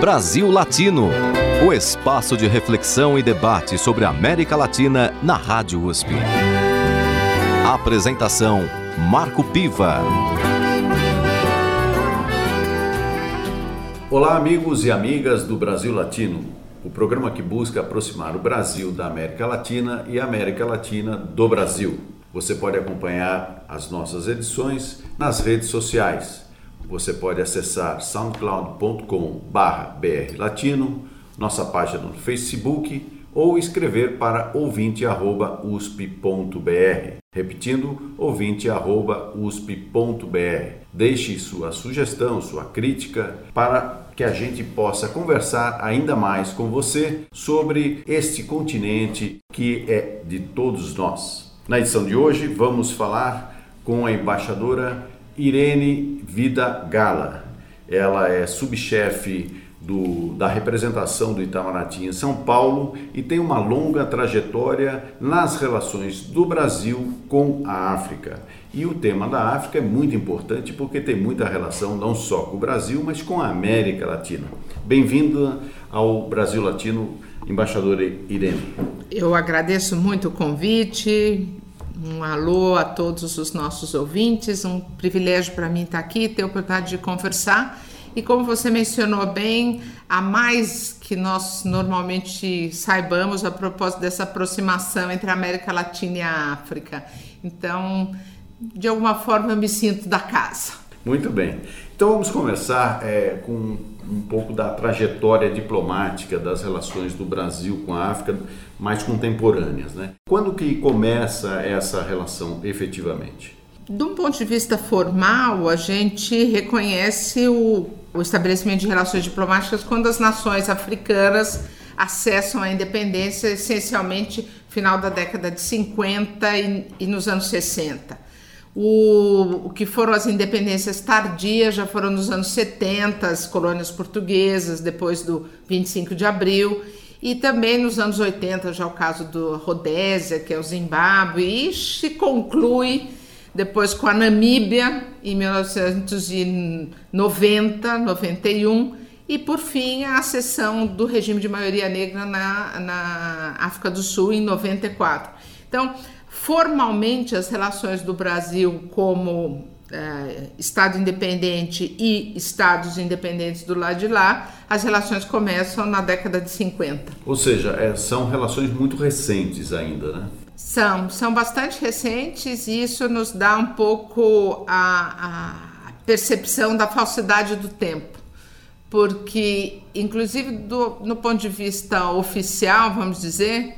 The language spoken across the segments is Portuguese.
Brasil Latino, o espaço de reflexão e debate sobre a América Latina na Rádio USP. Apresentação Marco Piva. Olá, amigos e amigas do Brasil Latino, o programa que busca aproximar o Brasil da América Latina e a América Latina do Brasil. Você pode acompanhar as nossas edições nas redes sociais você pode acessar soundcloud.com/brlatino, nossa página no Facebook ou escrever para ouvinte@usp.br. Repetindo, ouvinte@usp.br. Deixe sua sugestão, sua crítica para que a gente possa conversar ainda mais com você sobre este continente que é de todos nós. Na edição de hoje, vamos falar com a embaixadora Irene Vida Gala. Ela é subchefe do, da representação do Itamaraty em São Paulo e tem uma longa trajetória nas relações do Brasil com a África. E o tema da África é muito importante porque tem muita relação não só com o Brasil, mas com a América Latina. Bem-vinda ao Brasil Latino, embaixadora Irene. Eu agradeço muito o convite, um alô a todos os nossos ouvintes. Um privilégio para mim estar aqui, ter a oportunidade de conversar. E como você mencionou bem, há mais que nós normalmente saibamos a propósito dessa aproximação entre a América Latina e a África. Então, de alguma forma, eu me sinto da casa. Muito bem. Então, vamos começar é, com um pouco da trajetória diplomática das relações do Brasil com a África mais contemporâneas. Né? Quando que começa essa relação efetivamente? De um ponto de vista formal, a gente reconhece o, o estabelecimento de relações diplomáticas quando as nações africanas acessam a independência essencialmente final da década de 50 e, e nos anos 60. O, o, que foram as independências tardias já foram nos anos 70, as colônias portuguesas, depois do 25 de abril, e também nos anos 80, já o caso do Rodésia, que é o Zimbábue, e se conclui depois com a Namíbia em 1990, 91, e por fim a acessão do regime de maioria negra na, na África do Sul em 94. Então, formalmente, as relações do Brasil como é, Estado independente e Estados independentes do lado de lá, as relações começam na década de 50. Ou seja, é, são relações muito recentes ainda, né? São, são bastante recentes e isso nos dá um pouco a, a percepção da falsidade do tempo. Porque, inclusive, do, no ponto de vista oficial, vamos dizer,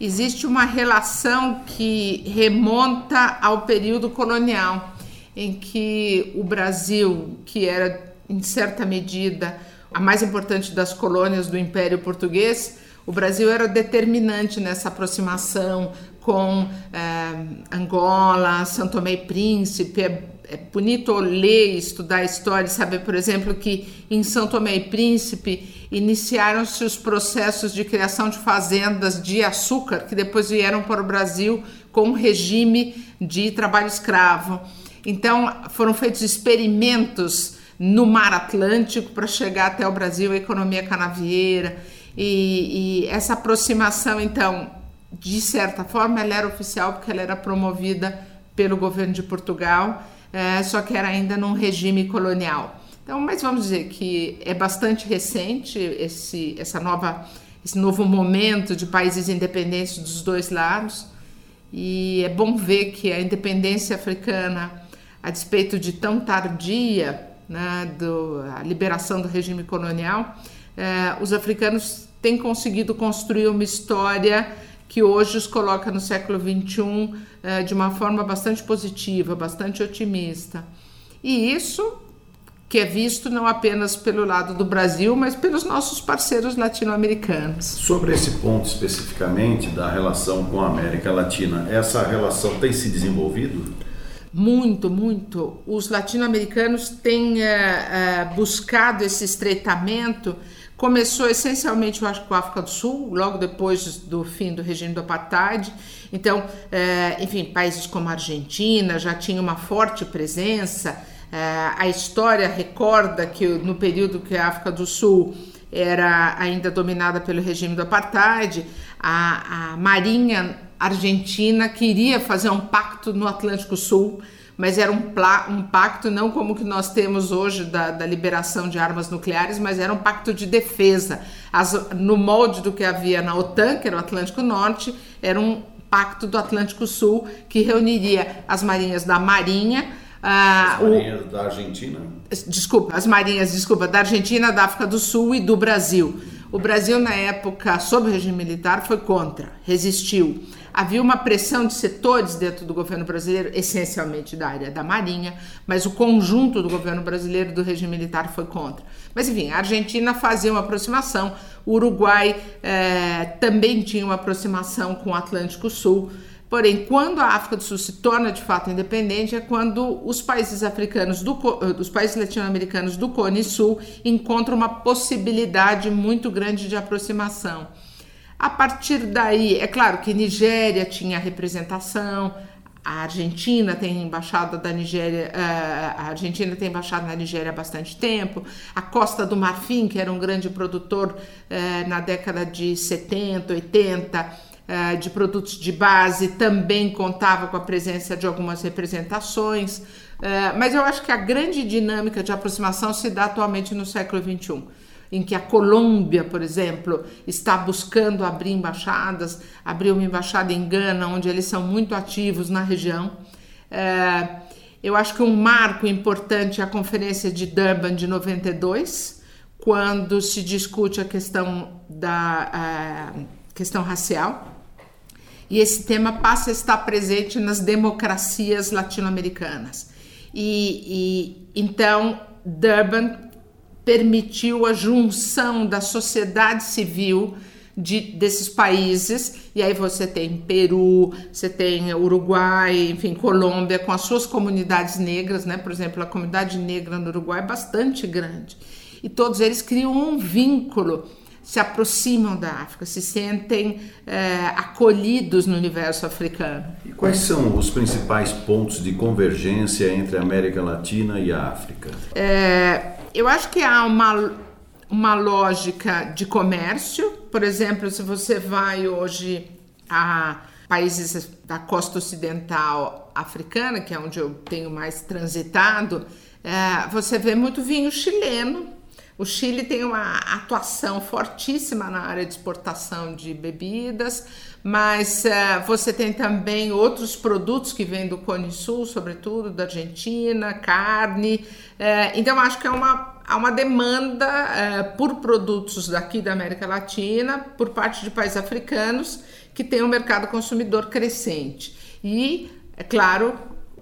existe uma relação que remonta ao período colonial em que o Brasil, que era em certa medida a mais importante das colônias do Império Português, o Brasil era determinante nessa aproximação com eh, Angola, São Tomé e Príncipe. É, bonito ler estudar a história e saber, por exemplo, que em São Tomé e Príncipe iniciaram-se os processos de criação de fazendas de açúcar que depois vieram para o Brasil com um regime de trabalho escravo. Então, foram feitos experimentos no mar Atlântico para chegar até o Brasil, a economia canavieira. E, e, essa aproximação, então, de certa forma, ela era oficial porque ela era promovida pelo governo de Portugal, é, só que era ainda num regime colonial. Então, mas vamos dizer que é bastante recente esse, essa nova, esse novo momento de países independentes dos dois lados. E é bom ver que a independência africana a despeito de tão tardia né, do, a liberação do regime colonial, eh, os africanos têm conseguido construir uma história que hoje os coloca no século XXI eh, de uma forma bastante positiva, bastante otimista. E isso que é visto não apenas pelo lado do Brasil, mas pelos nossos parceiros latino-americanos. Sobre esse ponto especificamente da relação com a América Latina, essa relação tem se desenvolvido? Muito, muito. Os latino-americanos têm uh, uh, buscado esse estreitamento. Começou essencialmente, eu acho, com a África do Sul, logo depois do fim do regime do apartheid. Então, uh, enfim, países como a Argentina já tinham uma forte presença. a história recorda que no período que a África do Sul era ainda dominada pelo regime do apartheid, a, a Marinha Argentina queria fazer um pacto no Atlântico Sul mas era um, um pacto não como que nós temos hoje da, da, liberação de armas nucleares, mas era um pacto de defesa. As, no molde do que havia na OTAN, que era o Atlântico Norte, era um pacto do Atlântico Sul que reuniria as marinhas da Marinha. Ah, as marinhas o, da Argentina? Desculpa, as marinhas, desculpa, da Argentina, da África do Sul e do Brasil. O Brasil, na época, sob o regime militar, foi contra, resistiu. Havia uma pressão de setores dentro do governo brasileiro, essencialmente da área da Marinha, mas o conjunto do governo brasileiro do regime militar foi contra. Mas enfim, a Argentina fazia uma aproximação, o Uruguai eh, também tinha uma aproximação com o Atlântico Sul. Porém, quando a África do Sul se torna de fato independente, é quando os países africanos, do, os países latino-americanos do Cone Sul encontram uma possibilidade muito grande de aproximação. A partir daí, é claro que Nigéria tinha representação, a Argentina tem embaixada da Nigéria, eh, a Argentina tem embaixada na Nigéria há bastante tempo. A Costa do Marfim, que era um grande produtor eh, na década de 70, 80, eh, de produtos de base, também contava com a presença de algumas representações. Mas eu acho que a grande dinâmica de aproximação se dá atualmente no século XXI em que a Colômbia, por exemplo, está buscando abrir embaixadas, abriu uma embaixada em Gana, onde eles são muito ativos na região. É, eu acho que um marco importante é a Conferência de Durban de 92, quando se discute a questão da a questão racial. E esse tema passa a estar presente nas democracias latino-americanas. E, e então Durban permitiu a junção da sociedade civil de, desses países, e aí você tem Peru, você tem Uruguai, enfim, Colômbia, com as suas comunidades negras, né? Por exemplo, a comunidade negra no Uruguai é bastante grande. E todos eles criam um vínculo, se aproximam da África, se sentem é, acolhidos no universo africano. E quais são os principais pontos de convergência entre a América Latina e a África? É, eu acho que há uma, uma lógica de comércio. Por exemplo, se você vai hoje a países da costa ocidental africana, que é onde eu tenho mais transitado, é, você vê muito vinho chileno. O Chile tem uma atuação fortíssima na área de exportação de bebidas, mas é, você tem também outros produtos que vêm do Cone Sul, sobretudo da Argentina, carne. É, então, acho que é uma, há uma demanda é, por produtos daqui da América Latina, por parte de países africanos, que tem um mercado consumidor crescente. E, é claro,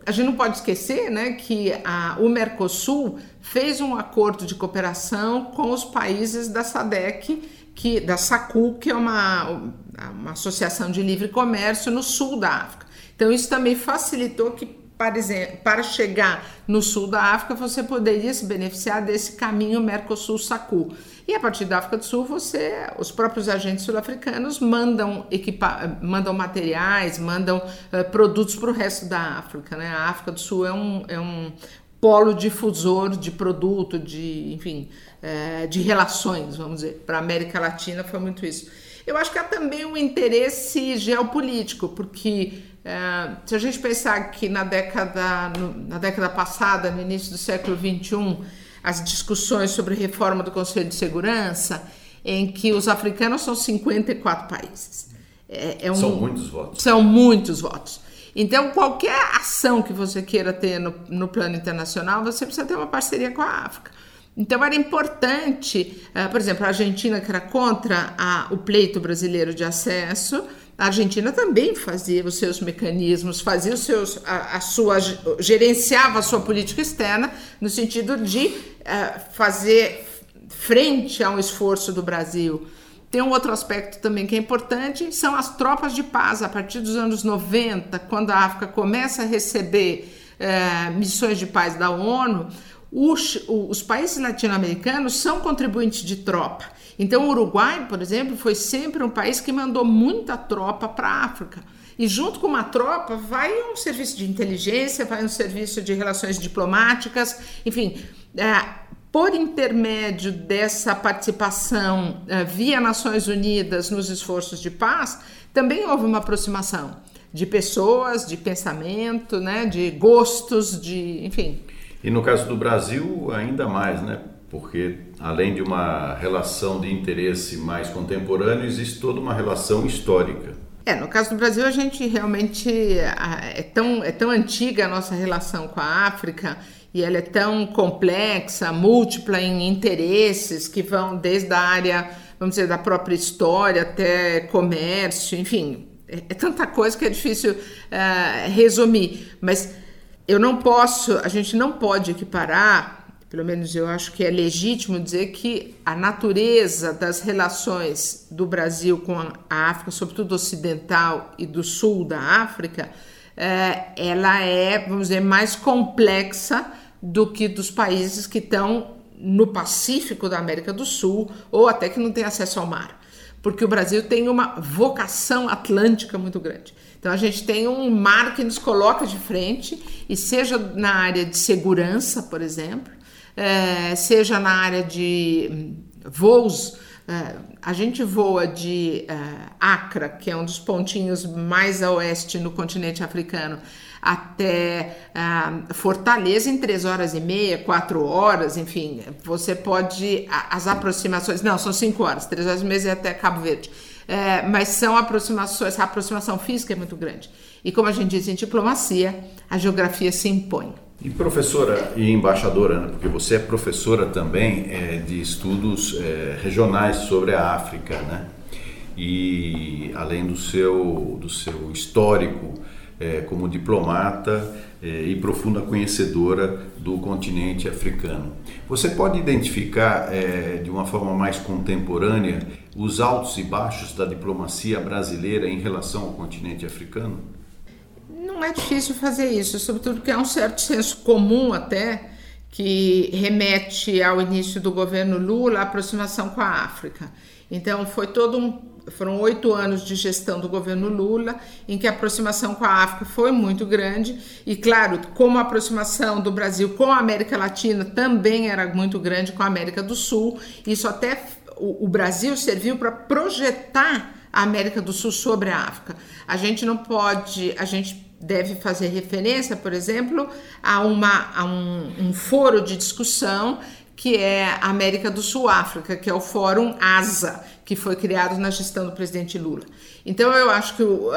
a gente não pode esquecer né, que a, o Mercosul fez um acordo de cooperação com os países da SADEC, que, da SACU, que é uma, uma associação de livre comércio no sul da África. Então, isso também facilitou que para, chegar no sul da África, você poderia se beneficiar desse caminho Mercosul-Sacu. E a partir da África do Sul, você, os próprios agentes sul-africanos mandam, equipa, mandam materiais, mandam uh, produtos para o resto da África. Né? A África do Sul é um, é um polo difusor de produto, de, enfim, uh, de relações, vamos dizer. Para a América Latina foi muito isso. Eu acho que há também um interesse geopolítico, porque é, se a gente pensar que na década, no, na década passada, no início do século XXI, as discussões sobre reforma do Conselho de Segurança, em que os africanos são 54 países. É, é um, são muitos votos. São muitos votos. Então, qualquer ação que você queira ter no, no plano internacional, você precisa ter uma parceria com a África. Então era importante, uh, por exemplo, a Argentina que era contra a, o pleito brasileiro de acesso, a Argentina também fazia os seus mecanismos, fazia os seus, a, a sua, gerenciava a sua política externa no sentido de uh, fazer frente a um esforço do Brasil. Tem um outro aspecto também que é importante, são as tropas de paz. A partir dos anos 90, quando a África começa a receber uh, missões de paz da ONU, os, os países latino-americanos são contribuintes de tropa. Então, o Uruguai, por exemplo, foi sempre um país que mandou muita tropa para a África. E junto com uma tropa vai um serviço de inteligência, vai um serviço de relações diplomáticas, enfim. É, por intermédio dessa participação uh, via Nações Unidas nos esforços de paz, também houve uma aproximação de pessoas, de pensamento, né, de gostos, de, enfim. E no caso do Brasil, ainda mais, né? Porque além de uma relação de interesse mais contemporâneo, existe toda uma relação histórica. É, no caso do Brasil, a gente realmente é tão, é tão antiga a nossa relação com a África e ela é tão complexa, múltipla em interesses que vão desde a área, vamos dizer, da própria história até comércio, enfim, é, é tanta coisa que é difícil uh, resumir. Mas eu não posso, a gente não pode equiparar, pelo menos eu acho que é legítimo dizer que a natureza das relações do Brasil com a África, sobretudo ocidental e do sul da África, uh, ela é, vamos dizer, mais complexa do que dos países que estão no Pacífico da América do Sul ou até que não tem acesso ao mar. Porque o Brasil tem uma vocação atlântica muito grande. Então a gente tem um mar que nos coloca de frente, e seja na área de segurança, por exemplo, é, seja na área de hum, voos. É, a gente voa de é, Accra, que é um dos pontinhos mais a oeste no continente africano, até uh, Fortaleza em três horas e meia, quatro horas, enfim, você pode. As aproximações, não, são cinco horas, três horas e meia é até Cabo Verde. É, mas são aproximações, a aproximação física é muito grande. E como a gente diz em diplomacia, a geografia se impõe. E professora e embaixadora, né? porque você é professora também é, de estudos é, regionais sobre a África, né? E além do seu, do seu histórico é, como diplomata e profunda conhecedora do continente africano. Você pode identificar é, de uma forma mais contemporânea os altos e baixos da diplomacia brasileira em relação ao continente africano? Não é difícil fazer isso, sobretudo porque há um certo senso comum até que remete ao início do governo Lula, a aproximação com a África. Então foi todo um foram oito anos de gestão do governo Lula, em que a aproximação com a África foi muito grande, e claro, como a aproximação do Brasil com a América Latina também era muito grande com a América do Sul, isso até o, Brasil serviu para projetar a América do Sul sobre a África. A gente não pode, a gente deve fazer referência, por exemplo, a, uma, a um, um foro de discussão que é a América do Sul África, que é o Fórum ASA, que foi criado na gestão do presidente Lula. Então eu acho que, uh,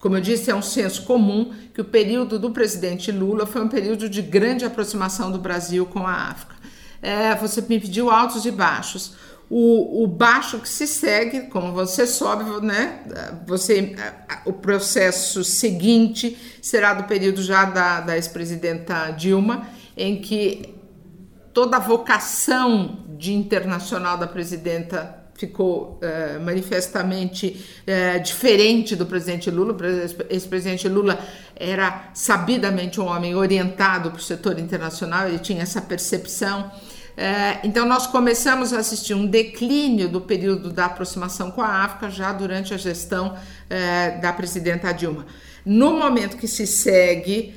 como eu disse, é um senso comum que o período do presidente Lula foi um período de grande aproximação do Brasil com a África. É, você me pediu altos e baixos. O, o, baixo que se segue, como você sobe, né? Você, o processo seguinte será do período já da, da ex-presidenta Dilma, em que toda a vocação de internacional da presidenta ficou uh, manifestamente uh, diferente do presidente Lula. O ex-presidente Lula era sabidamente um homem orientado para o setor internacional, ele tinha essa percepção. Uh, então, nós começamos a assistir um declínio do período da aproximação com a África já durante a gestão da presidenta Dilma. No momento que se segue,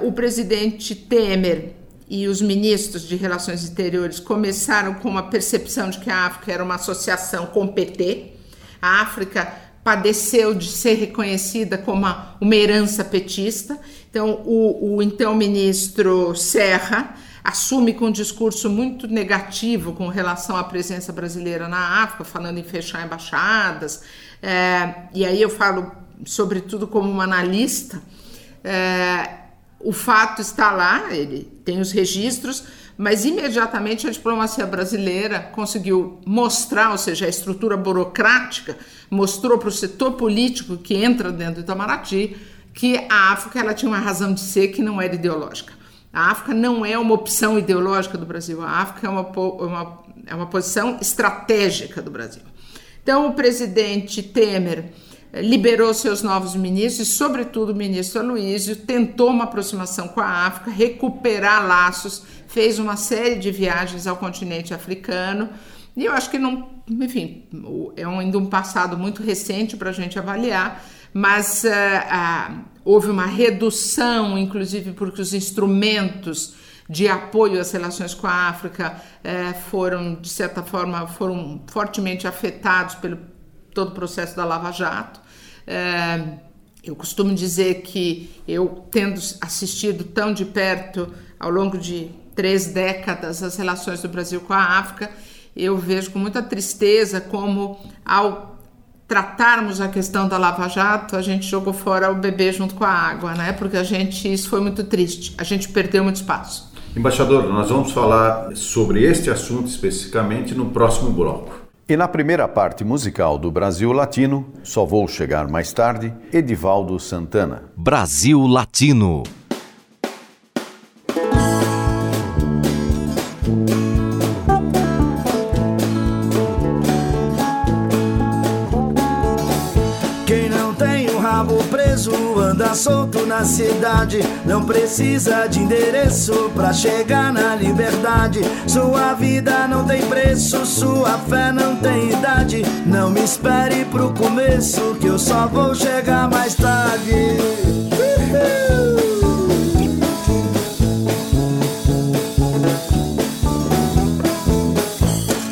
o presidente Temer e os ministros de Relações Exteriores começaram com uma percepção de que a África era uma associação com o PT. A África padeceu de ser reconhecida como uma, uma herança petista. Então, o, o então ministro Serra assume com um discurso muito negativo com relação à presença brasileira na África, falando em fechar embaixadas. É, e aí eu falo, sobretudo, como uma analista. É, o fato está lá, ele tem os registros, mas imediatamente a diplomacia brasileira conseguiu mostrar, ou seja, a estrutura burocrática mostrou para o setor político que entra dentro do Itamaraty que a África ela tinha uma razão de ser que não era ideológica. A África não é uma opção ideológica do Brasil, a África é uma, uma, é uma posição estratégica do Brasil. Então, o presidente Temer liberou seus novos ministros e, sobretudo, o ministro Aloysio tentou uma aproximação com a África, recuperar laços, fez uma série de viagens ao continente africano. E eu acho que não, enfim, é ainda um passado muito recente para a gente avaliar, mas uh, houve uma redução, inclusive porque os instrumentos de apoio às relações com a África é, foram, de certa forma, foram fortemente afetados pelo todo o processo da Lava Jato. É, eu costumo dizer que eu, tendo assistido tão de perto ao longo de três décadas as relações do Brasil com a África, eu vejo com muita tristeza como, ao tratarmos a questão da Lava Jato, a gente jogou fora o bebê junto com a água, né? Porque a gente isso foi muito triste. A gente perdeu muito espaço. Embaixador, nós vamos falar sobre este assunto especificamente no próximo bloco. E na primeira parte musical do Brasil Latino, só vou chegar mais tarde, Edivaldo Santana. Brasil Latino. Anda solto na cidade, não precisa de endereço pra chegar na liberdade. Sua vida não tem preço, sua fé não tem idade. Não me espere pro começo, que eu só vou chegar mais tarde.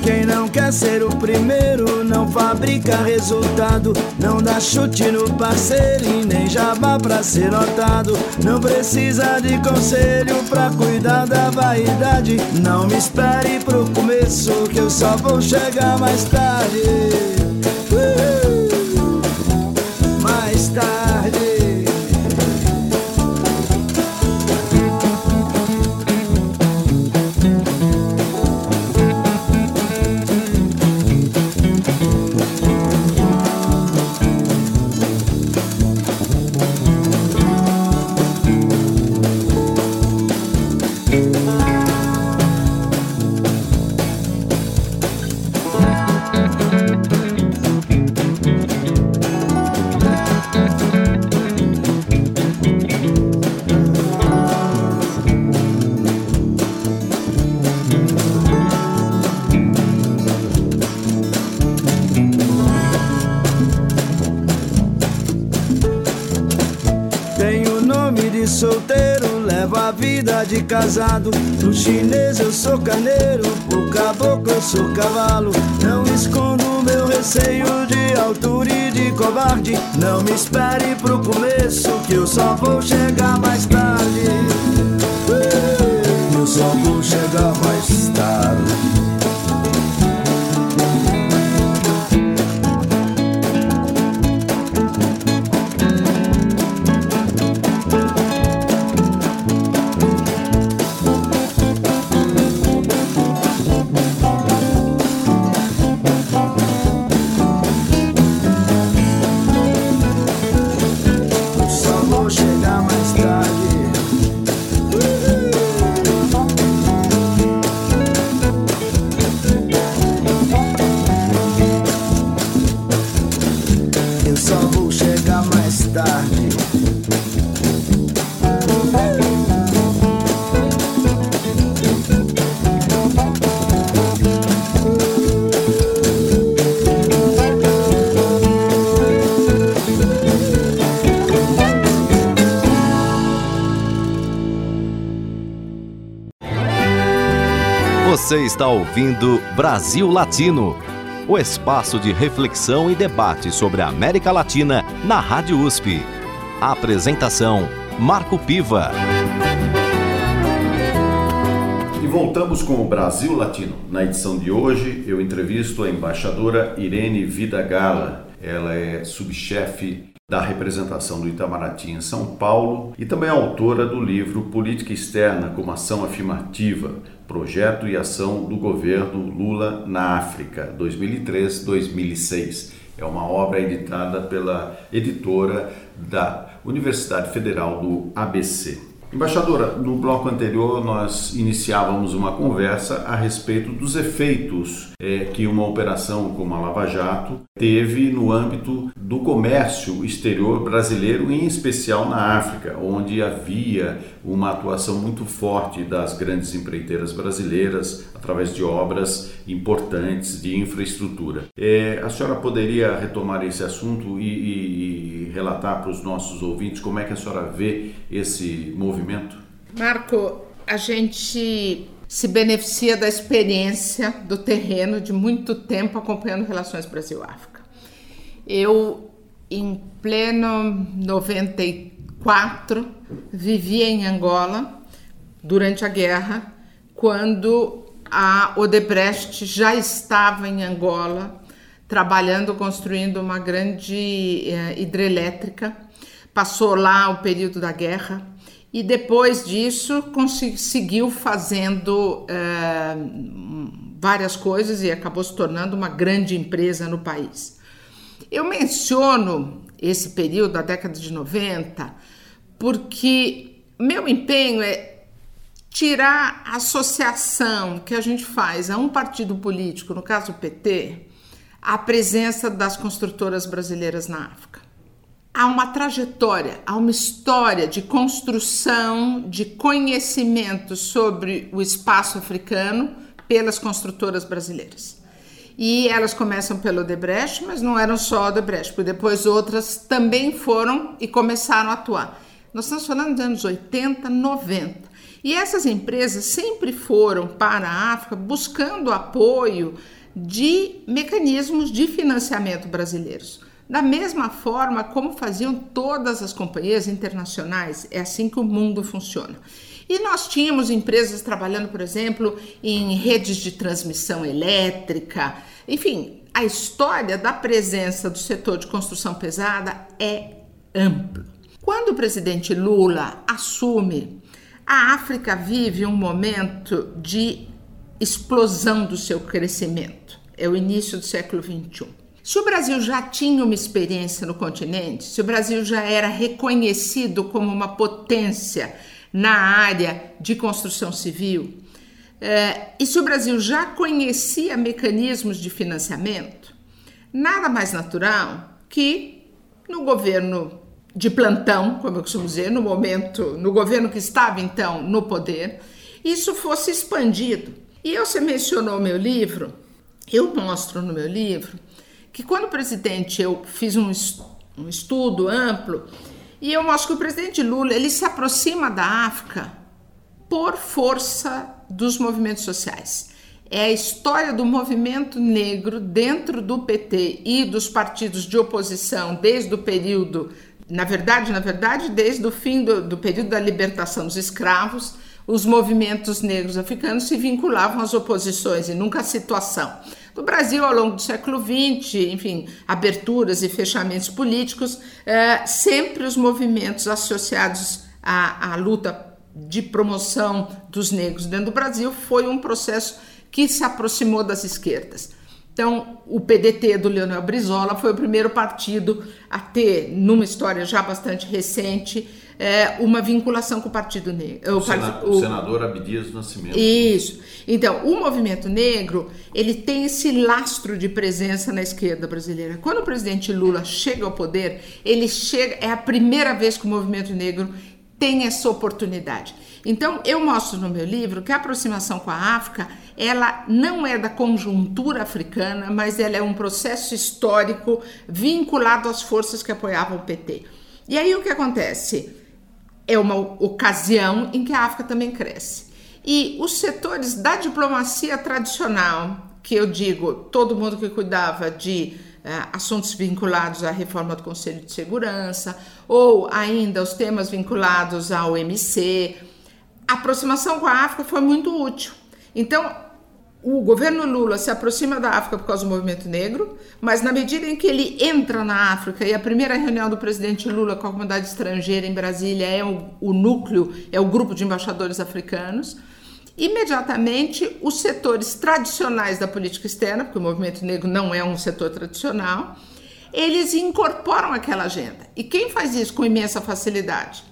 Quem não quer ser o primeiro fabrica resultado, não dá chute no parceiro e nem jabá pra ser notado. Não precisa de conselho pra cuidar da vaidade. Não me espere pro começo, que eu só vou chegar mais tarde. Uh, de casado. Pro chinês eu sou carneiro, pro caboclo eu sou cavalo. Não escondo meu receio de altura e de covarde. Não me espere pro começo, que eu só vou chegar mais tarde. Eu só vou chegar mais tarde. Está ouvindo Brasil Latino, o espaço de reflexão e debate sobre a América Latina na Rádio USP. A apresentação: Marco Piva. E voltamos com o Brasil Latino. Na edição de hoje, eu entrevisto a embaixadora Irene Vida Gala. Ela é subchefe da representação do Itamaraty em São Paulo e também autora do livro Política Externa como Ação Afirmativa, Projeto e Ação do Governo Lula na África, 2003-2006. É uma obra editada pela editora da Universidade Federal do ABC. Embaixadora, no bloco anterior nós iniciávamos uma conversa a respeito dos efeitos é, que uma operação como a Lava Jato teve no âmbito do comércio exterior brasileiro, em especial na África, onde havia uma atuação muito forte das grandes empreiteiras brasileiras através de obras importantes de infraestrutura. É, a senhora poderia retomar esse assunto e, e, e relatar para os nossos ouvintes como é que a senhora vê esse movimento? Marco, a gente se beneficia da experiência do terreno de muito tempo acompanhando relações Brasil-África. Eu, em pleno 94, vivia em Angola durante a guerra, quando a Odebrecht já estava em Angola trabalhando, construindo uma grande eh, hidrelétrica. Passou lá o período da guerra e depois disso conseguiu fazendo é, várias coisas e acabou se tornando uma grande empresa no país. Eu menciono esse período da década de 90 porque meu empenho é tirar a associação que a gente faz a um partido político, no caso o PT, a presença das construtoras brasileiras na África há uma trajetória, há uma história de construção de conhecimento sobre o espaço africano pelas construtoras brasileiras. E elas começam pelo Odebrecht, mas não eram só Odebrecht, porque depois outras também foram e começaram a atuar. Nós estamos falando dos anos 80, 90. E essas empresas sempre foram para a África buscando apoio de mecanismos de financiamento brasileiros. Da mesma forma como faziam todas as companhias internacionais, é assim que o mundo funciona. E nós tínhamos empresas trabalhando, por exemplo, em redes de transmissão elétrica. Enfim, a história da presença do setor de construção pesada é ampla. Quando o presidente Lula assume, a África vive um momento de explosão do seu crescimento. É o início do século 21. Se o Brasil já tinha uma experiência no continente, se o Brasil já era reconhecido como uma potência na área de construção civil, é, e se o Brasil já conhecia mecanismos de financiamento, nada mais natural que no governo de plantão, como eu costumo dizer, no momento, no governo que estava então no poder, isso fosse expandido. E você mencionou meu livro, eu mostro no meu livro que quando o presidente, eu fiz um, um estudo amplo, e eu mostro que o presidente Lula ele se aproxima da África por força dos movimentos sociais. É a história do movimento negro dentro do PT e dos partidos de oposição desde o período, na verdade, na verdade, desde o fim do, do período da libertação dos escravos, os movimentos negros africanos se vinculavam às oposições e nunca à situação. No Brasil, ao longo do século XX, enfim, aberturas e fechamentos políticos, é, sempre os movimentos associados à, à luta de promoção dos negros dentro do Brasil foi um processo que se aproximou das esquerdas. Então, o PDT do Leonel Brizola foi o primeiro partido a ter, numa história já bastante recente, é, uma vinculação com o Partido Negro. O, Sena, o, o senador Abdias do Nascimento. Isso. Então, o movimento negro, ele tem esse lastro de presença na esquerda brasileira. Quando o presidente Lula chega ao poder, ele chega, é a primeira vez que o movimento negro tem essa oportunidade. Então, eu mostro no meu livro que a aproximação com a África, ela não é da conjuntura africana, mas ela é um processo histórico vinculado às forças que apoiavam o PT. E aí o que acontece? é uma ocasião em que a África também cresce. E os setores da diplomacia tradicional, que eu digo, todo mundo que cuidava de assuntos vinculados à reforma do Conselho de Segurança, ou ainda os temas vinculados ao OMC, a aproximação com a África foi muito útil. Então, o governo Lula se aproxima da África por causa do movimento negro, mas na medida em que ele entra na África e a primeira reunião do presidente Lula com a comunidade estrangeira em Brasília é o, o núcleo, é o grupo de embaixadores africanos, imediatamente os setores tradicionais da política externa, porque o movimento negro não é um setor tradicional, eles incorporam aquela agenda. E quem faz isso com imensa facilidade?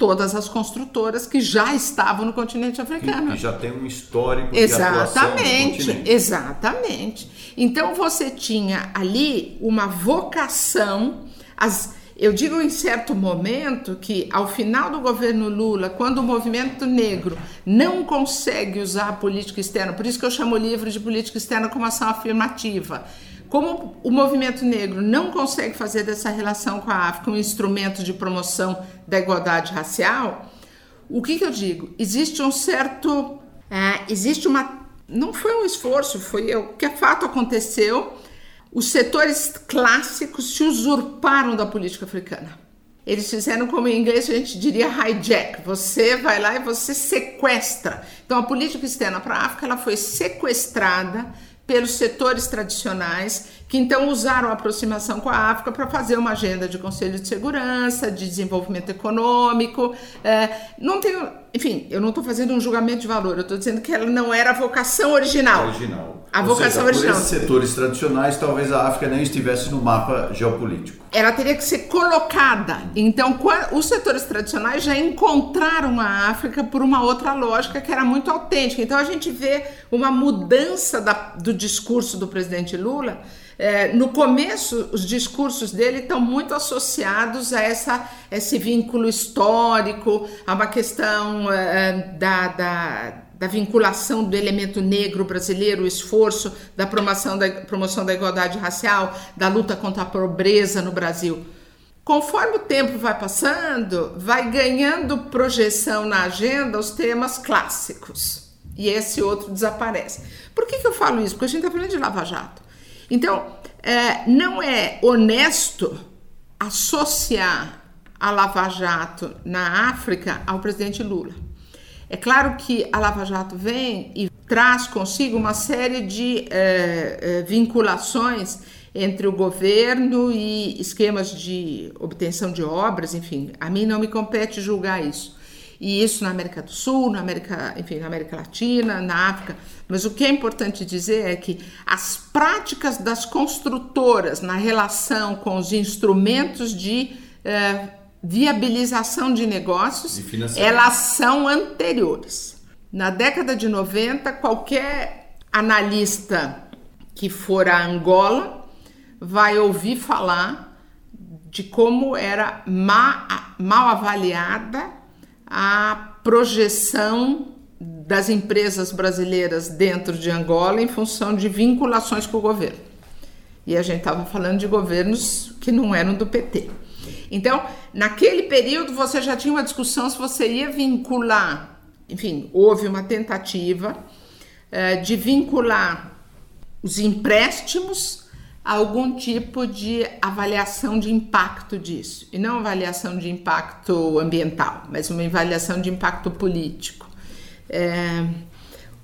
todas as construtoras que já estavam no continente africano. Que, que já tem um histórico exatamente, de Exatamente. Então você tinha ali uma vocação, as, eu digo em certo momento que ao final do governo Lula, quando o movimento negro não consegue usar a política externa, por isso que eu chamo o livro de política externa como ação afirmativa, como o movimento negro não consegue fazer dessa relação com a África um instrumento de promoção da igualdade racial, o que, que eu digo? Existe um certo. É, existe uma. Não foi um esforço, foi o que fato aconteceu. Os setores clássicos se usurparam da política africana. Eles fizeram como em inglês a gente diria hijack. Você vai lá e você sequestra. Então a política externa para a África ela foi sequestrada pelos setores tradicionais, que então usaram a aproximação com a África para fazer uma agenda de Conselho de Segurança, de desenvolvimento econômico. É, não tenho, enfim, eu não estou fazendo um julgamento de valor, eu estou dizendo que ela não era a vocação original. Original. A Ou vocação seja, original. Por esses setores tradicionais, talvez a África nem estivesse no mapa geopolítico. ela teria que ser colocada. Então, os setores tradicionais já encontraram a África por uma outra lógica que era muito autêntica. Então, a gente vê uma mudança da- do discurso do presidente Lula. É, no começo, os discursos dele estão muito associados a essa, esse vínculo histórico, a uma questão é, da, da da vinculação do elemento negro brasileiro, o esforço da promoção da, promoção da igualdade racial, da luta contra a pobreza no Brasil. Conforme o tempo vai passando, vai ganhando projeção na agenda os temas clássicos. E esse outro desaparece. Por que, que eu falo isso? Porque a gente está falando de Lava Jato. Então, é, não é honesto associar a Lava Jato na África ao presidente Lula. É claro que a Lava Jato vem e traz consigo uma série de eh, eh, vinculações entre o governo e esquemas de obtenção de obras, enfim, a mim não me compete julgar isso. E isso na América do Sul, na América, enfim, na América Latina, na África. Mas o que é importante dizer é que as práticas das construtoras na relação com os instrumentos de eh, viabilização de negócios, elas são anteriores. Na década de 90, qualquer analista que for a Angola vai ouvir falar de como era ma- mal avaliada a projeção das empresas brasileiras dentro de Angola em função de vinculações com o governo. E a gente estava falando de governos que não eram do PT. Então, naquele período, você já tinha uma discussão se você ia vincular, enfim, houve uma tentativa eh, de vincular os empréstimos a algum tipo de avaliação de impacto disso. E não avaliação de impacto ambiental, mas uma avaliação de impacto político. É,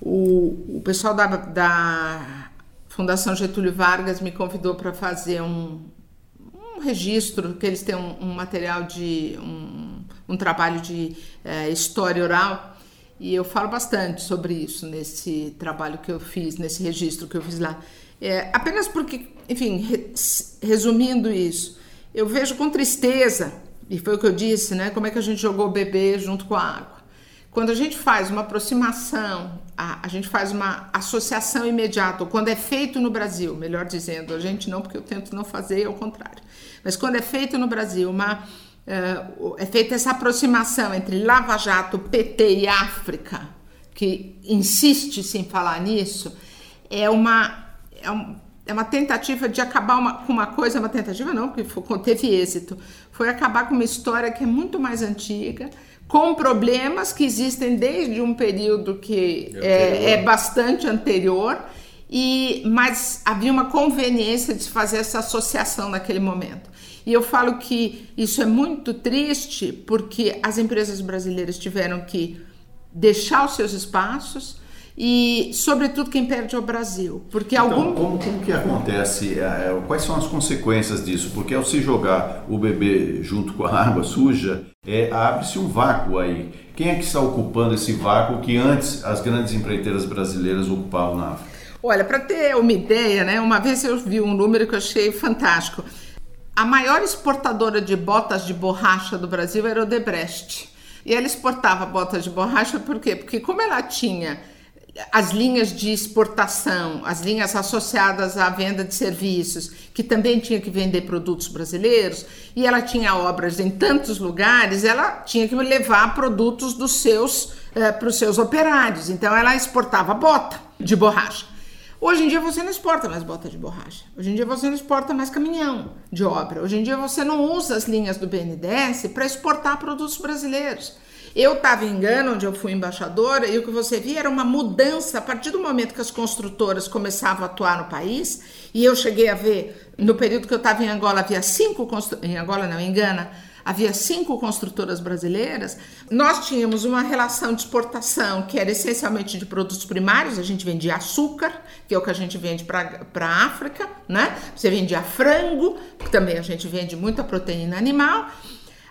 o, o pessoal da, da Fundação Getúlio Vargas me convidou para fazer um, um registro, que eles têm um, um material de um, um trabalho de eh, história oral, e eu falo bastante sobre isso nesse trabalho que eu fiz, nesse registro que eu fiz lá. É, apenas porque, enfim, re- resumindo isso, eu vejo com tristeza, e foi o que eu disse, né? Como é que a gente jogou o bebê junto com a água. Quando a gente faz uma aproximação, a, a gente faz uma associação imediata, ou quando é feito no Brasil, melhor dizendo, a gente não, porque eu tento não fazer, ao contrário. Mas quando é feito no Brasil, uma, eh, é feita essa aproximação entre Lava Jato, PT e África, que insiste-se em falar nisso, é uma, é um- é uma tentativa de acabar uma- com uma coisa, uma tentativa não, porque foi- teve êxito, foi acabar com uma história que é muito mais antiga, com problemas que existem desde um período que é, é bastante anterior, e mas havia uma conveniência de se fazer essa associação naquele momento. E eu falo que isso é muito triste porque as empresas brasileiras tiveram que deixar os seus espaços e, sobretudo, quem perde é o Brasil. Porque Então, algum. como, como que acontece? é, é, Quais são as consequências disso? Porque ao se jogar o bebê junto com a água suja, é, abre-se um vácuo aí. Quem é que está ocupando esse vácuo que antes as grandes empreiteiras brasileiras ocupavam na África? Olha, para ter uma ideia, né? Uma vez eu vi um número que eu achei fantástico. A maior exportadora de botas de borracha do Brasil era o Debrecht. E ela exportava botas de borracha por quê? Porque como ela tinha as linhas de exportação, as linhas associadas à venda de serviços, que também tinha que vender produtos brasileiros, e ela tinha obras em tantos lugares, ela tinha que levar produtos dos seus para os seus operários. Então ela exportava bota de borracha. Hoje em dia você não exporta mais bota de borracha. Hoje em dia você não exporta mais caminhão de obra. Hoje em dia você não usa as linhas do BNDES para exportar produtos brasileiros. Eu estava em Gana, onde eu fui embaixadora, e o que você via era uma mudança a partir do momento que as construtoras começavam a atuar no país. E eu cheguei a ver, no período que eu estava em Angola, havia cinco em Angola não, em Gana, havia cinco construtoras brasileiras. Nós tínhamos uma relação de exportação que era essencialmente de produtos primários. A gente vendia açúcar, que é o que a gente vende para a África, né? Você vendia frango, que também a gente vende muita proteína animal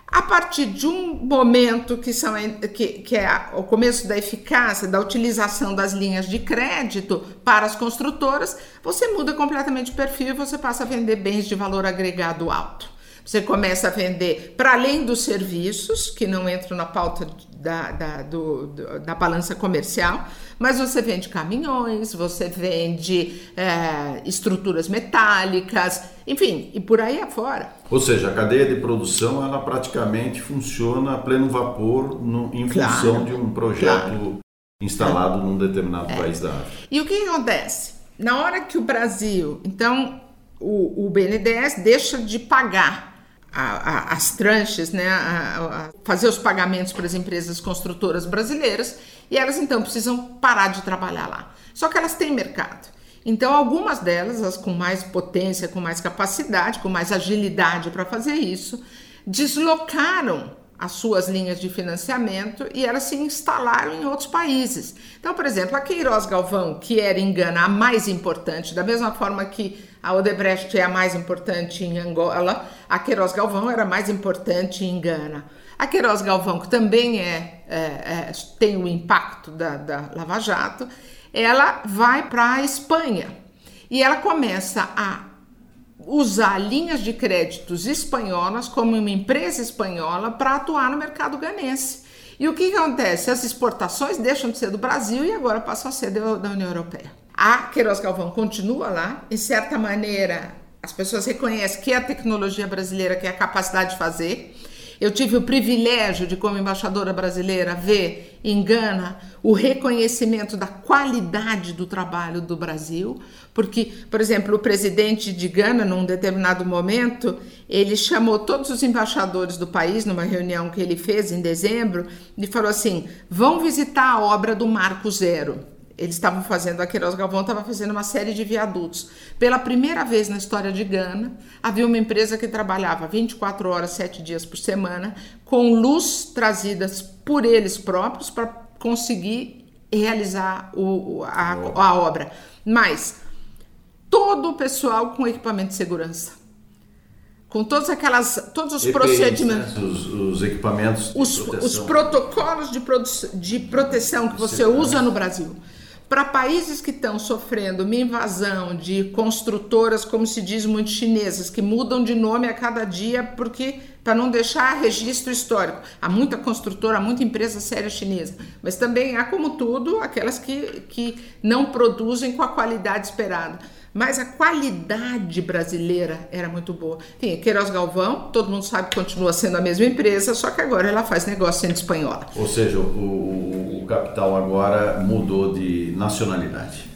a partir de um momento que, são, que, que é o começo da eficácia, da utilização das linhas de crédito para as construtoras, você muda completamente o perfil e você passa a vender bens de valor agregado alto. Você começa a vender para além dos serviços, que não entram na pauta da, da, do, da balança comercial, mas você vende caminhões, você vende é, estruturas metálicas, enfim, e por aí afora. Ou seja, a cadeia de produção ela praticamente funciona a pleno vapor no, em claro, função de um projeto claro. instalado é. num determinado é. país da África. E o que acontece? Na hora que o Brasil, então, o, o BNDES deixa de pagar a, a, as tranches, né, a, fazer os pagamentos para as empresas construtoras brasileiras e elas então precisam parar de trabalhar lá. Só que elas têm mercado. Então, algumas delas, as com mais potência, com mais capacidade, com mais agilidade para fazer isso, deslocaram as suas linhas de financiamento e elas se instalaram em outros países. Então, por exemplo, a Queiroz Galvão, que era em Gana a mais importante, da mesma forma que a Odebrecht é a mais importante em Angola, a Queiroz Galvão era mais importante em Gana. A Queiroz Galvão, que também é, é, é tem o impacto da, da Lava Jato, ela vai para a Espanha e ela começa a usar linhas de créditos espanholas como uma empresa espanhola para atuar no mercado ganense. E o que, acontece? As exportações deixam de ser do Brasil e agora passam a ser da União Europeia. A Queiroz Galvão continua lá, em certa maneira, as pessoas reconhecem que é a tecnologia brasileira, que é a capacidade de fazer. Eu tive o privilégio de, como embaixadora brasileira, ver em Gana o reconhecimento da qualidade do trabalho do Brasil, porque, por exemplo, o presidente de Gana, num determinado momento, ele chamou todos os embaixadores do país numa reunião que ele fez em dezembro e falou assim: vão visitar a obra do Marco Zero eles estavam fazendo, a Queiroz Galvão estava fazendo uma série de viadutos. Pela primeira vez na história de Gana, havia uma empresa que trabalhava 24 horas, 7 dias por semana, com luz trazidas por eles próprios para conseguir realizar o, a, a obra. Mas todo o pessoal com equipamento de segurança com todas aquelas, todos os EPIs, procedimentos, né? os, os, equipamentos, os, os protocolos de, de proteção que você usa no Brasil. Para países que estão sofrendo uma invasão de construtoras, como se diz muito chinesas, que mudam de nome a cada dia porque para não deixar registro histórico. Há muita construtora, há muita empresa séria chinesa, mas também há, como tudo, aquelas que, que não produzem com a qualidade esperada. Mas a qualidade brasileira era muito boa. Tem Queiroz Galvão, todo mundo sabe que continua sendo a mesma empresa, só que agora ela faz negócio sendo espanhola. Ou seja, o, o capital agora mudou de nacionalidade.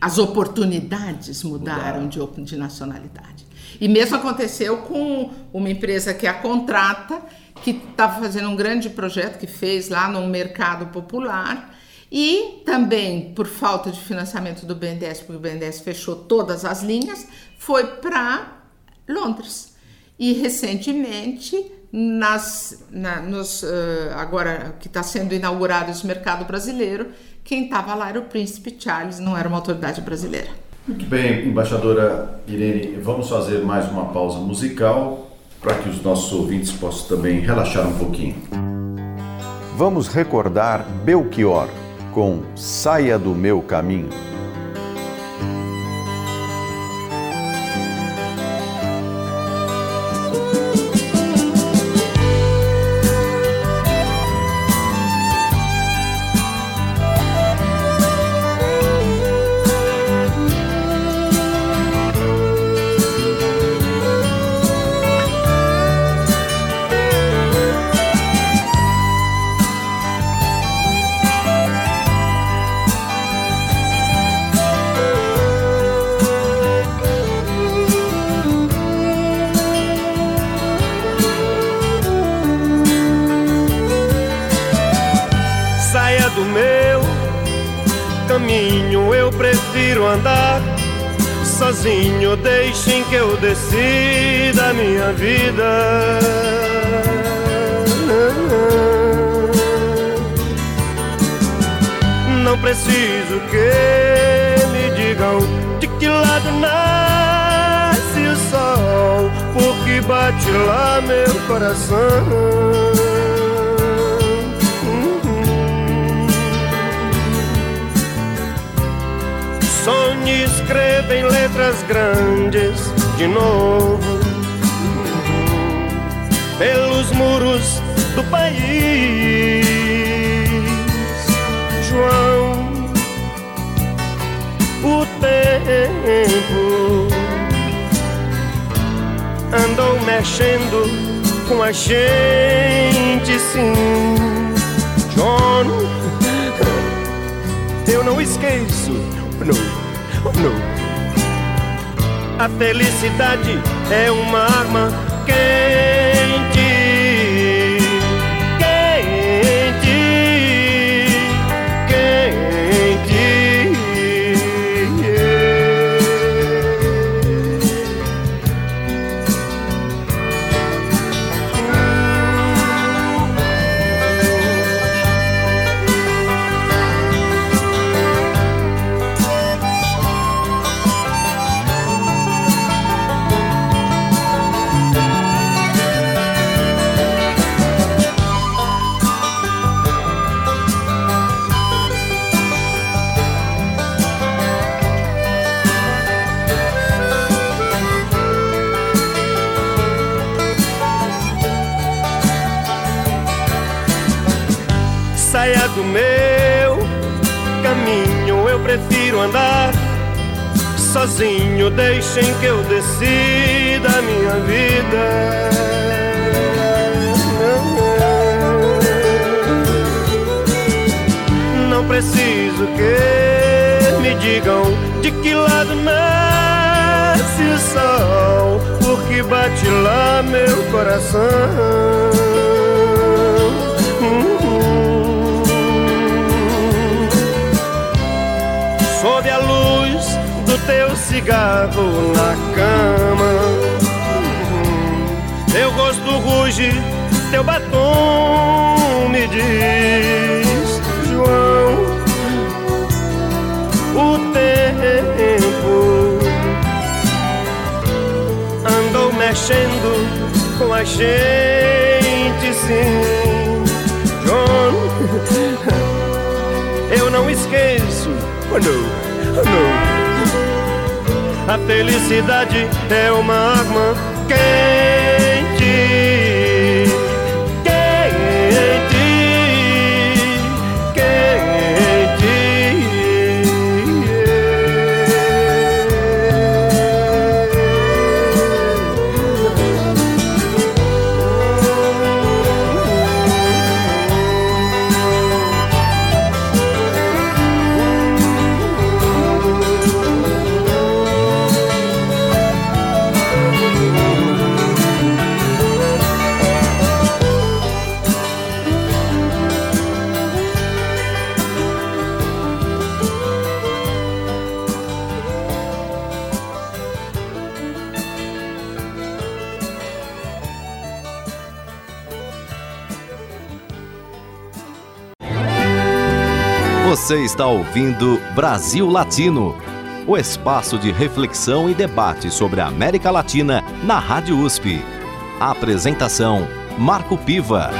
As oportunidades mudaram, mudaram. De, de nacionalidade. E mesmo aconteceu com uma empresa que a contrata, que estava fazendo um grande projeto que fez lá no mercado popular e também por falta de financiamento do BNDES, porque o BNDES fechou todas as linhas, foi para Londres. E recentemente, nas, na, nos, uh, agora que está sendo inaugurado esse mercado brasileiro, quem estava lá era o príncipe Charles, não era uma autoridade brasileira. Muito bem, embaixadora Irene, vamos fazer mais uma pausa musical para que os nossos ouvintes possam também relaxar um pouquinho. Vamos recordar Belchior com Saia do Meu Caminho. Prefiro andar sozinho. Deixem que eu decida a minha vida. Não preciso que me digam de que lado nasce o sol, porque bate lá meu coração. Sonhe escreva em letras grandes de novo pelos muros do país. João, o tempo andou mexendo com a gente, sim. John, eu não esqueço, A felicidade é uma arma quente, Do meu caminho, eu prefiro andar sozinho. Deixem que eu decida a minha vida. Não preciso que me digam de que lado nasce o sol, porque bate lá meu coração. Sob a luz do teu cigarro na cama. Teu rosto ruge, teu batom me diz, João, o tempo andou mexendo com a gente, sim, John. Eu não esqueço Oh A felicidade é uma arma. Quente, Você está ouvindo Brasil Latino, o espaço de reflexão e debate sobre a América Latina na Rádio USP. A apresentação: Marco Piva.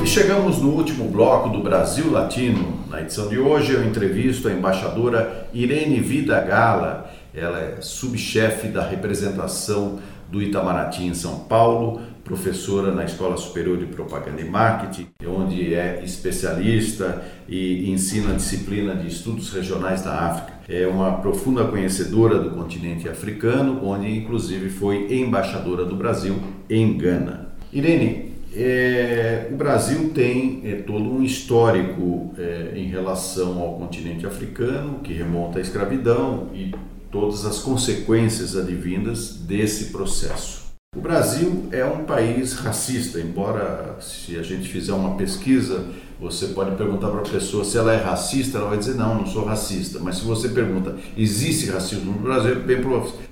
E chegamos no último bloco do Brasil Latino. Na edição de hoje eu entrevisto a embaixadora Irene Vida Gala. Ela é subchefe da representação do Itamaraty em São Paulo, professora na Escola Superior de Propaganda e Marketing, onde é especialista e ensina a disciplina de estudos regionais da África. É uma profunda conhecedora do continente africano, onde inclusive foi embaixadora do Brasil em Gana. Irene, é, o Brasil tem é, todo um histórico é, em relação ao continente africano que remonta à escravidão e todas as consequências advindas desse processo. O Brasil é um país racista, embora se a gente fizer uma pesquisa Você pode perguntar para a pessoa se ela é racista, ela vai dizer não, não sou racista. Mas se você pergunta, existe racismo no Brasil, é bem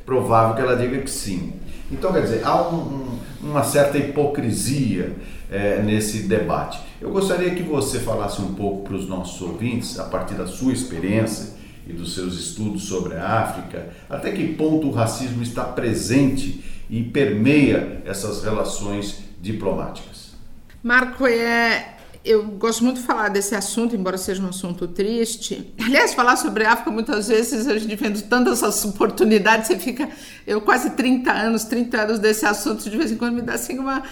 provável que ela diga que sim. Então, quer dizer, há um, um, uma certa hipocrisia é, nesse debate. Eu gostaria que você falasse um pouco para os nossos ouvintes, a partir da sua experiência e dos seus estudos sobre a África, até que ponto o racismo está presente e permeia essas relações diplomáticas. Marco, é, eu gosto muito de falar desse assunto, embora seja um assunto triste. Aliás, falar sobre África, muitas vezes a gente vendo tantas oportunidades, você fica. Eu quase 30 anos, 30 anos desse assunto, de vez em quando me dá assim uma.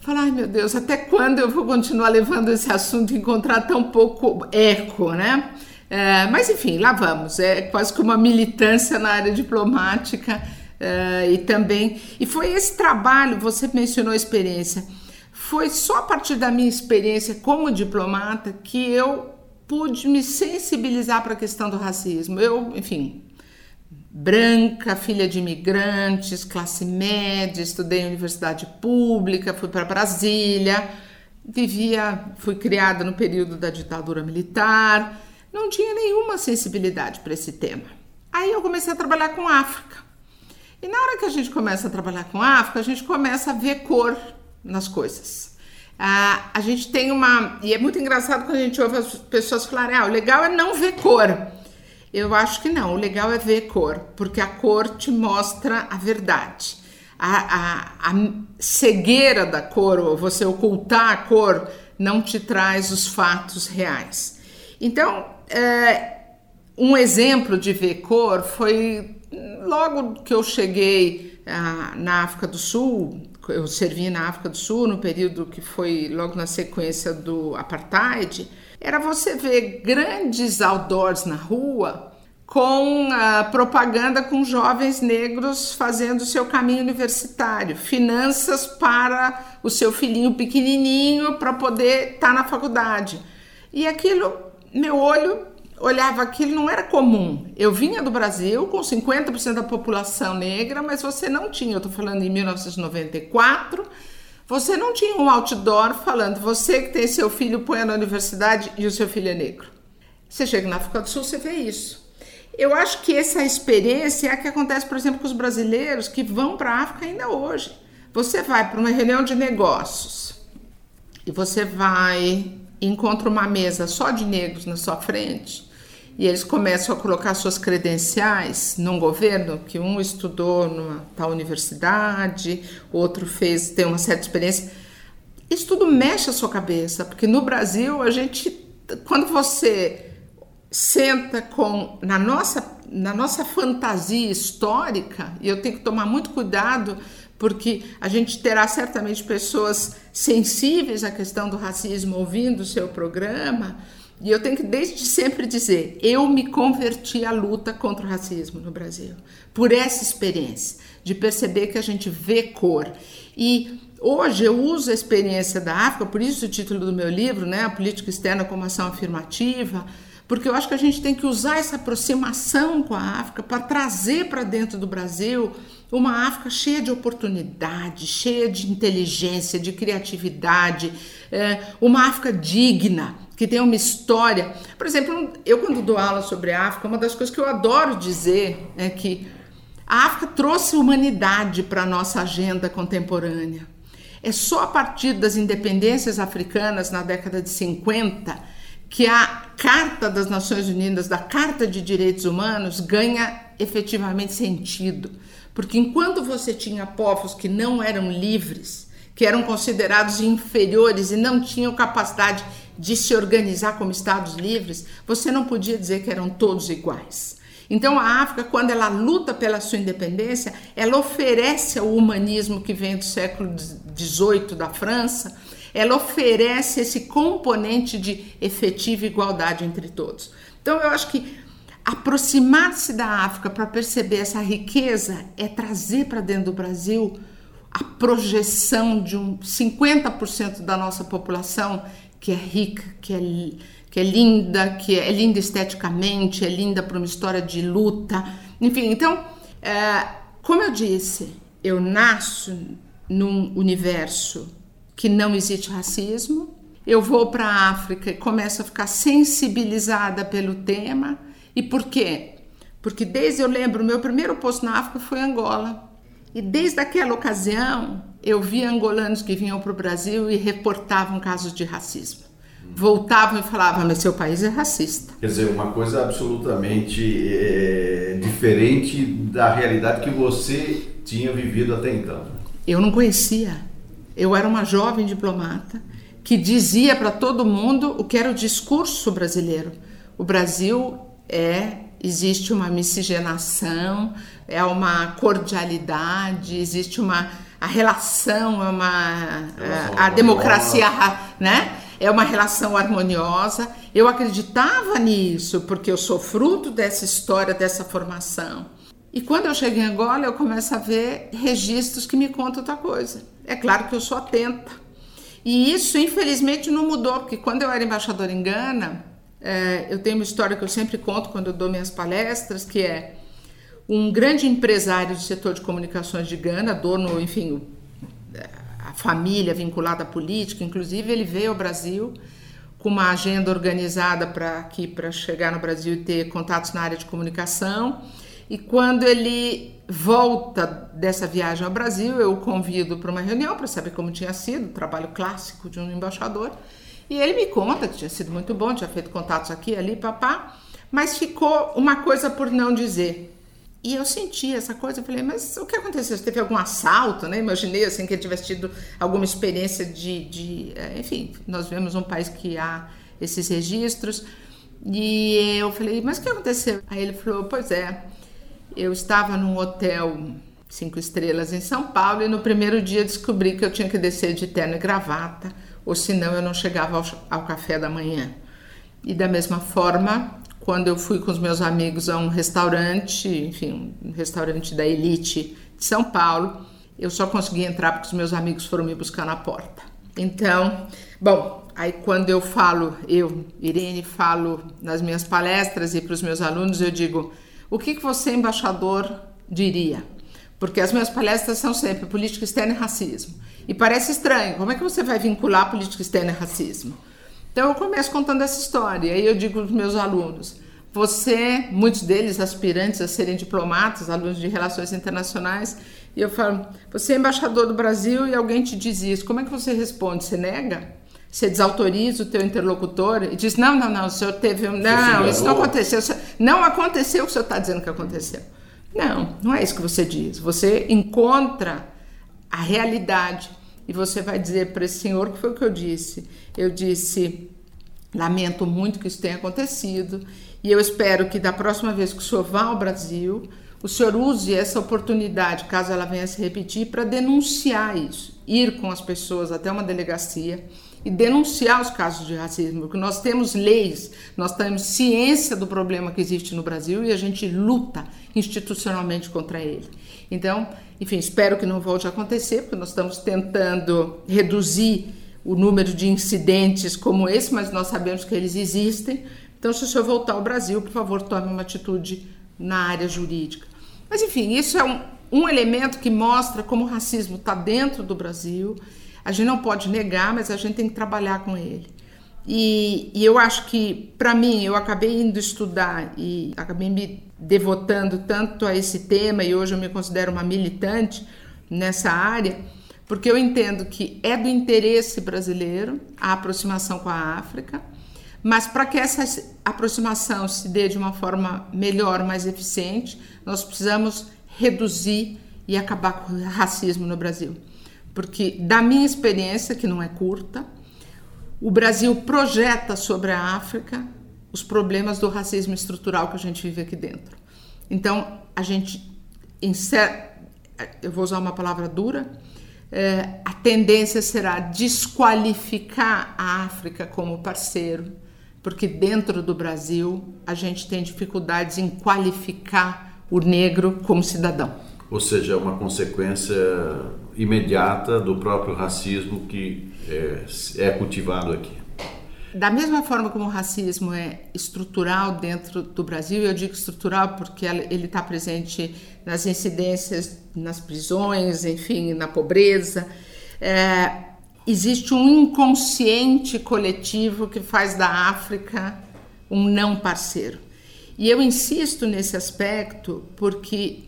Falar, ai meu Deus, até quando eu vou continuar levando esse assunto e encontrar tão pouco eco, né? É, mas enfim, lá vamos. É quase que uma militância na área diplomática é, e também. E foi esse trabalho, você mencionou a experiência foi só a partir da minha experiência como diplomata que eu pude me sensibilizar para a questão do racismo. Eu, enfim, branca, filha de imigrantes, classe média, estudei em universidade pública, fui para Brasília, vivia, fui criada no período da ditadura militar, não tinha nenhuma sensibilidade para esse tema. Aí eu comecei a trabalhar com África. E na hora que a gente começa a trabalhar com África, a gente começa a ver cor nas coisas. Ah, a gente tem uma. E é muito engraçado quando a gente ouve as pessoas falarem: ah, o legal é não ver cor. Eu acho que não, o legal é ver cor, porque a cor te mostra a verdade. A, a, a cegueira da cor, ou você ocultar a cor, não te traz os fatos reais. Então, é, um exemplo de ver cor foi logo que eu cheguei ah, na África do Sul, eu servi na África do Sul no período que foi logo na sequência do apartheid, era você ver grandes outdoors na rua com a propaganda com jovens negros fazendo seu caminho universitário, finanças para o seu filhinho pequenininho para poder estar tá na faculdade. E aquilo, meu olho olhava aquilo, não era comum. Eu vinha do Brasil com 50% da população negra, mas você não tinha, eu estou falando em 1994, você não tinha um outdoor falando, você que tem seu filho põe na universidade e o seu filho é negro. Você chega na África do Sul, você vê isso. Eu acho que essa experiência é a que acontece, por exemplo, com os brasileiros que vão para a África ainda hoje. Você vai para uma reunião de negócios e você vai encontra uma mesa só de negros na sua frente e eles começam a colocar suas credenciais num governo que um estudou numa tal universidade, outro fez tem uma certa experiência. Isso tudo mexe a sua cabeça, porque no Brasil a gente quando você senta com na nossa na nossa fantasia histórica, e eu tenho que tomar muito cuidado porque a gente terá certamente pessoas sensíveis à questão do racismo ouvindo o seu programa, e eu tenho que desde sempre dizer, eu me converti à luta contra o racismo no Brasil, por essa experiência de perceber que a gente vê cor. E hoje eu uso a experiência da África, por isso o título do meu livro, né, a política externa como ação afirmativa, porque eu acho que a gente tem que usar essa aproximação com a África para trazer para dentro do Brasil uma África cheia de oportunidade, cheia de inteligência, de criatividade, é, uma África digna, que tem uma história. Por exemplo, eu quando dou aula sobre a África, uma das coisas que eu adoro dizer é que a África trouxe humanidade para a nossa agenda contemporânea. É só a partir das independências africanas na década de 50 que a Carta das Nações Unidas, da Carta de Direitos Humanos, ganha efetivamente sentido. Porque enquanto você tinha povos que não eram livres, que eram considerados inferiores e não tinham capacidade de se organizar como estados livres, você não podia dizer que eram todos iguais. Então a África, quando ela luta pela sua independência, ela oferece ao humanismo que vem do século XVIII da França, ela oferece esse componente de efetiva igualdade entre todos. Então eu acho que aproximar-se da África para perceber essa riqueza é trazer para dentro do Brasil a projeção de um 50% da nossa população que é rica, que é, que é linda, que é, é linda esteticamente, é linda para uma história de luta. Enfim, então, é, como eu disse, eu nasço num universo que não existe racismo. eu vou para a África e começo a ficar sensibilizada pelo tema. E por quê? Porque desde eu lembro, meu primeiro posto na África foi Angola. E desde aquela ocasião, eu vi angolanos que vinham para o Brasil e reportavam casos de racismo. Voltavam e falavam, mas seu país é racista. Quer dizer, uma coisa absolutamente é, diferente da realidade que você tinha vivido até então. Eu não conhecia. Eu era uma jovem diplomata que dizia para todo mundo o que era o discurso brasileiro. O Brasil é existe uma miscigenação, é uma cordialidade, existe uma a relação é uma é, a, a democracia, né? É uma relação harmoniosa. Eu acreditava nisso porque eu sou fruto dessa história, dessa formação. E quando eu chego em Angola, eu começo a ver registros que me contam outra coisa. É claro que eu sou atenta. E isso, infelizmente, não mudou, porque quando eu era embaixadora em Gana, é, eu tenho uma história que eu sempre conto quando eu dou minhas palestras, que é um grande empresário do setor de comunicações de Gana, dono, enfim, a família vinculada à política, inclusive, ele veio ao Brasil com uma agenda organizada para aqui para chegar no Brasil e ter contatos na área de comunicação e quando ele volta dessa viagem ao Brasil, eu o convido para uma reunião para saber como tinha sido o trabalho clássico de um embaixador. E ele me conta que tinha sido muito bom, tinha feito contatos aqui, ali, papá, mas ficou uma coisa por não dizer. E eu senti essa coisa, eu falei, mas o que aconteceu? Teve algum assalto, né? Imaginei assim que ele tivesse tido alguma experiência de, de, eh, enfim, nós vemos um país que há esses registros. E eu falei, mas o que aconteceu? Aí ele falou, pois é, eu estava num hotel cinco estrelas em São Paulo e no primeiro dia descobri que eu tinha que descer de terno e gravata, ou senão eu não chegava ao, ao café da manhã. E da mesma forma, quando eu fui com os meus amigos a um restaurante, enfim, um restaurante da elite de São Paulo, eu só consegui entrar porque os meus amigos foram me buscar na porta. Então, bom, aí quando eu falo, eu, Irene, falo nas minhas palestras e para os meus alunos, eu digo: o que, que você, embaixador, diria? Porque as minhas palestras são sempre política externa e racismo. E parece estranho, como é que você vai vincular política externa e racismo? Então eu começo contando essa história, e eu digo para os meus alunos: você, muitos deles aspirantes a serem diplomatas, alunos de relações internacionais, e eu falo: você é embaixador do Brasil e alguém te diz isso, como é que você responde? Você nega? Você desautoriza o teu interlocutor e diz, não, não, não, o senhor teve... Um... Não, isso não aconteceu. Não aconteceu o que o senhor está dizendo que aconteceu. Não, não é isso que você diz. Você encontra a realidade e você vai dizer para esse senhor que foi o que eu disse. Eu disse, lamento muito que isso tenha acontecido e eu espero que da próxima vez que o senhor vá ao Brasil, o senhor use essa oportunidade, caso ela venha a se repetir, para denunciar isso. Ir com as pessoas até uma delegacia e denunciar os casos de racismo, porque nós temos leis, nós temos ciência do problema que existe no Brasil e a gente luta institucionalmente contra ele. Então, enfim, espero que não volte a acontecer, porque nós estamos tentando reduzir o número de incidentes como esse, mas nós sabemos que eles existem. Então, se o senhor voltar ao Brasil, por favor, tome uma atitude na área jurídica. Mas, enfim, isso é um, um elemento que mostra como o racismo está dentro do Brasil a gente não pode negar, mas a gente tem que trabalhar com ele. E, e eu acho que, para mim, eu acabei indo estudar e acabei me devotando tanto a esse tema, e hoje eu me considero uma militante nessa área, porque eu entendo que é do interesse brasileiro a aproximação com a África, mas para que essa aproximação se dê de uma forma melhor, mais eficiente, nós precisamos reduzir e acabar com o racismo no Brasil porque da minha experiência, que não é curta, o Brasil projeta sobre a África os problemas do racismo estrutural que a gente vive aqui dentro. Então, a gente, eu vou usar uma palavra dura, é, a tendência será desqualificar a África como parceiro, porque dentro do Brasil a gente tem dificuldades em qualificar o negro como cidadão. Ou seja, é uma consequência imediata do próprio racismo que é, é cultivado aqui. Da mesma forma como o racismo é estrutural dentro do Brasil, eu digo estrutural porque ele está presente nas incidências, nas prisões, enfim, na pobreza. É, existe um inconsciente coletivo que faz da África um não parceiro. E eu insisto nesse aspecto porque,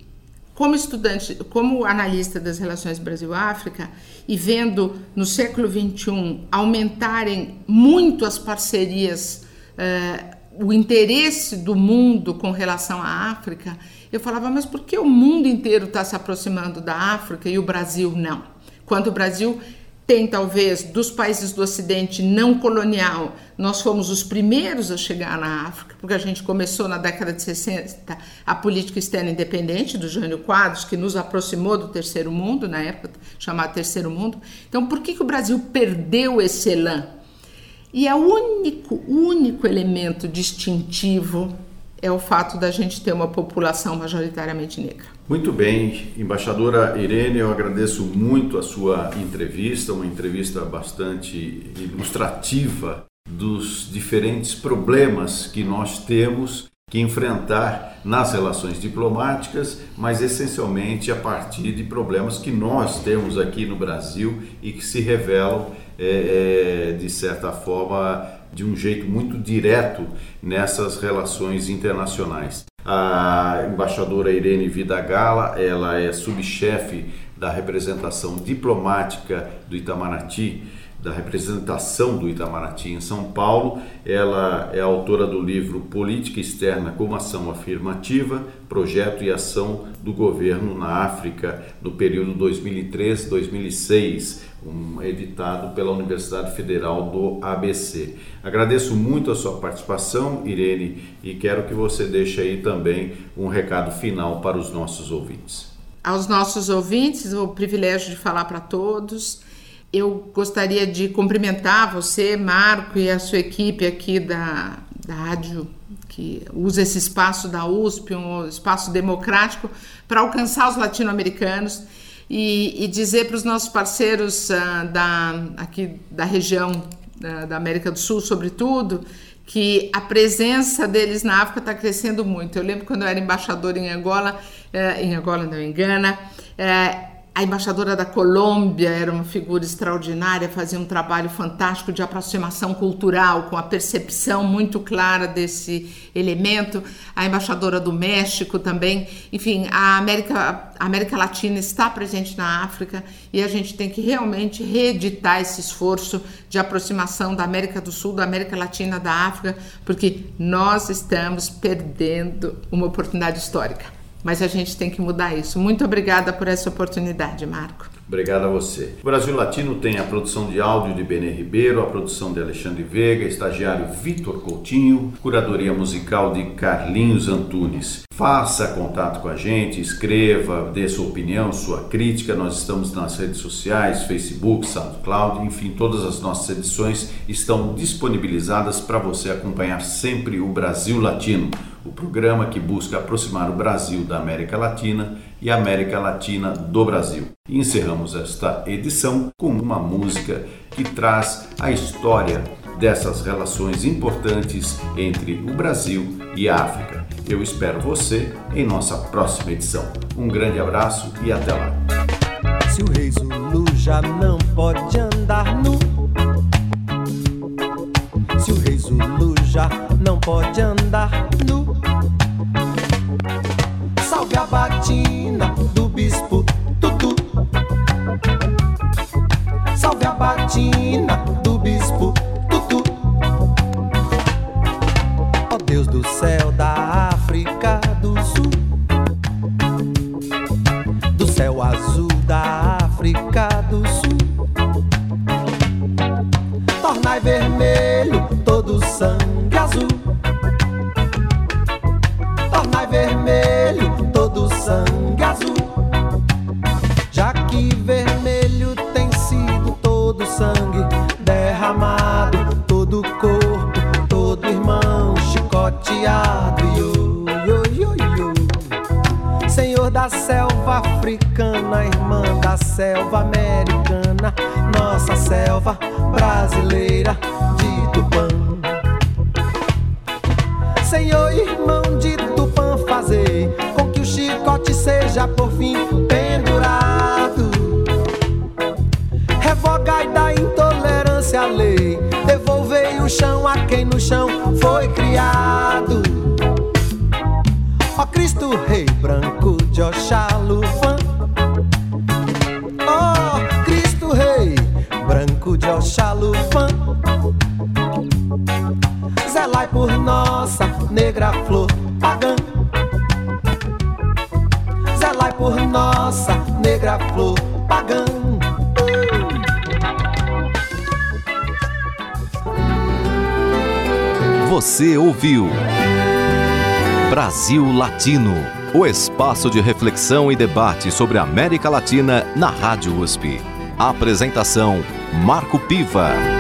como estudante, como analista das relações Brasil-África, e vendo no século XXI aumentarem muito as parcerias, uh, o interesse do mundo com relação à África, eu falava, mas por que o mundo inteiro está se aproximando da África e o Brasil não? Quando o Brasil tem talvez dos países do Ocidente não colonial, nós fomos os primeiros a chegar na África, porque a gente começou na década de 60 a política externa independente do Jânio Quadros, que nos aproximou do terceiro mundo, na época chamado terceiro mundo. Então, por que, que o Brasil perdeu esse elan? E é o único, único elemento distintivo é o fato da gente ter uma população majoritariamente negra. Muito bem, embaixadora Irene, eu agradeço muito a sua entrevista, uma entrevista bastante ilustrativa dos diferentes problemas que nós temos que enfrentar nas relações diplomáticas, mas essencialmente a partir de problemas que nós temos aqui no Brasil e que se revelam, é, de certa forma, de um jeito muito direto nessas relações internacionais. A embaixadora Irene Vidagala, ela é subchefe da representação diplomática do Itamaraty, da representação do Itamaraty em São Paulo. Ela é autora do livro Política Externa como Ação Afirmativa, Projeto e Ação do Governo na África no período 2003-2006 um, editado pela Universidade Federal do ABC. Agradeço muito a sua participação, Irene, e quero que você deixe aí também um recado final para os nossos ouvintes. Aos nossos ouvintes, o privilégio de falar para todos. Eu gostaria de cumprimentar você, Marco, e a sua equipe aqui da, da rádio que usa esse espaço da USP, um espaço democrático, para alcançar os latino-americanos e, e dizer para os nossos parceiros uh, da, aqui da região uh, da América do Sul, sobretudo, que a presença deles na África está crescendo muito. Eu lembro quando eu era embaixador em Angola, uh, em Angola não em Gana, eh, a embaixadora da Colômbia era uma figura extraordinária, fazia um trabalho fantástico de aproximação cultural, com a percepção muito clara desse elemento. A embaixadora do México também. Enfim, a América, a América Latina está presente na África e a gente tem que realmente reeditar esse esforço de aproximação da América do Sul, da América Latina, da África, porque nós estamos perdendo uma oportunidade histórica mas a gente tem que mudar isso. Muito obrigada por essa oportunidade, Marco. Obrigado a você. O Brasil Latino tem a produção de áudio de Benê Ribeiro, a produção de Alexandre Veiga, estagiário Vitor Coutinho, curadoria musical de Carlinhos Antunes. Faça contato com a gente, escreva, dê sua opinião, sua crítica. Nós estamos nas redes sociais, Facebook, SoundCloud, enfim, todas as nossas edições estão disponibilizadas para você acompanhar sempre o Brasil Latino o programa que busca aproximar o Brasil da América Latina e a América Latina do Brasil. E encerramos esta edição com uma música que traz a história dessas relações importantes entre o Brasil e a África. Eu espero você em nossa próxima edição. Um grande abraço e até lá. Se o rei Zulu já não pode andar nu, se o rei Zulu já não pode andar nu, batina do bispo Tutu. Salve a batina do bispo ouviu Brasil Latino, o espaço de reflexão e debate sobre a América Latina na Rádio USP. Apresentação Marco Piva.